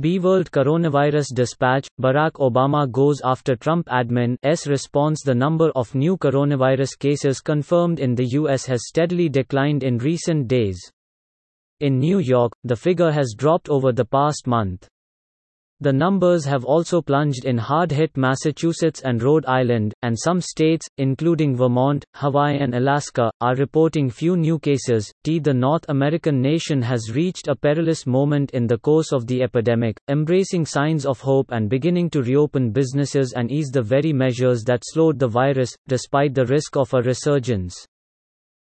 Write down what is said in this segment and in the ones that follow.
B World Coronavirus Dispatch Barack Obama goes after Trump admin's response The number of new coronavirus cases confirmed in the U.S. has steadily declined in recent days. In New York, the figure has dropped over the past month. The numbers have also plunged in hard hit Massachusetts and Rhode Island, and some states, including Vermont, Hawaii, and Alaska, are reporting few new cases. T. The North American nation has reached a perilous moment in the course of the epidemic, embracing signs of hope and beginning to reopen businesses and ease the very measures that slowed the virus, despite the risk of a resurgence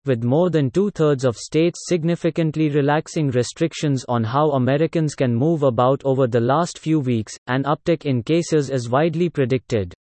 with more than two-thirds of states significantly relaxing restrictions on how Americans can move about over the last few weeks, an uptick in cases is widely predicted.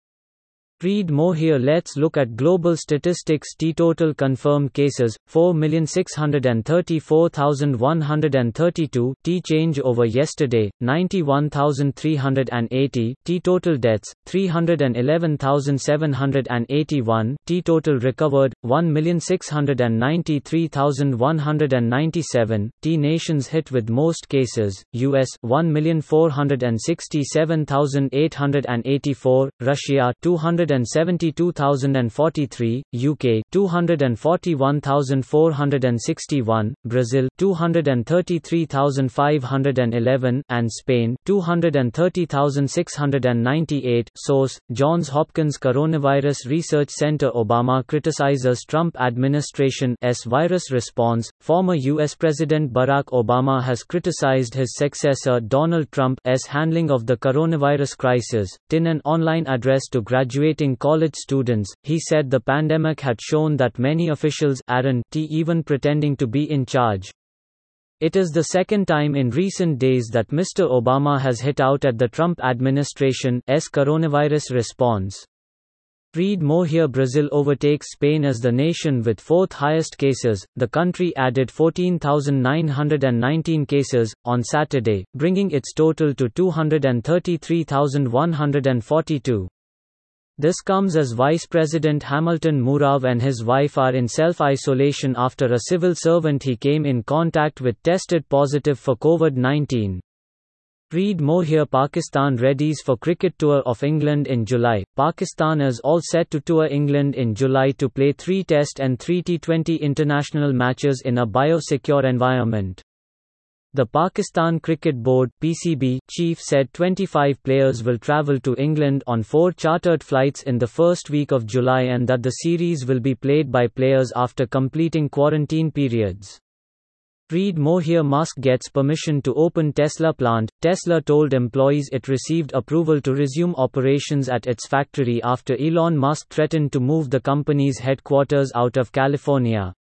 Read more here Let's look at global statistics. T total confirmed cases 4,634,132 T change over yesterday 91,380 T total deaths 311,781 T total recovered 1,693,197 T nations hit with most cases US 1,467,884 Russia 200 272,043, UK 241,461, Brazil 233,511 and Spain 230,698 Source Johns Hopkins Coronavirus Research Center Obama criticizes Trump administration's virus response Former US President Barack Obama has criticized his successor Donald Trump's handling of the coronavirus crisis in an online address to graduating college students, he said the pandemic had shown that many officials aren't even pretending to be in charge. It is the second time in recent days that Mr. Obama has hit out at the Trump administration's coronavirus response. Read more here Brazil overtakes Spain as the nation with fourth highest cases. The country added 14,919 cases on Saturday, bringing its total to 233,142. This comes as Vice President Hamilton Mourão and his wife are in self-isolation after a civil servant he came in contact with tested positive for COVID-19. Read more here Pakistan readies for cricket tour of England in July. Pakistan is all set to tour England in July to play 3 test and 3 T20 international matches in a biosecure environment. The Pakistan Cricket Board (PCB) chief said 25 players will travel to England on four chartered flights in the first week of July and that the series will be played by players after completing quarantine periods. More here Musk gets permission to open Tesla plant. Tesla told employees it received approval to resume operations at its factory after Elon Musk threatened to move the company's headquarters out of California.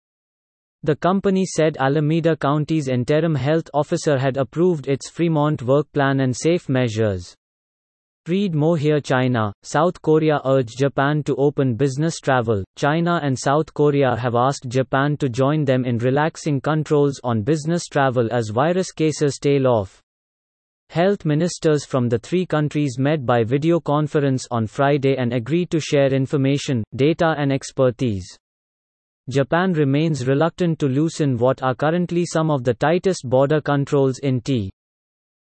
The company said Alameda County's interim health officer had approved its Fremont work plan and safe measures. Read more here China, South Korea urge Japan to open business travel. China and South Korea have asked Japan to join them in relaxing controls on business travel as virus cases tail off. Health ministers from the three countries met by video conference on Friday and agreed to share information, data and expertise. Japan remains reluctant to loosen what are currently some of the tightest border controls in T.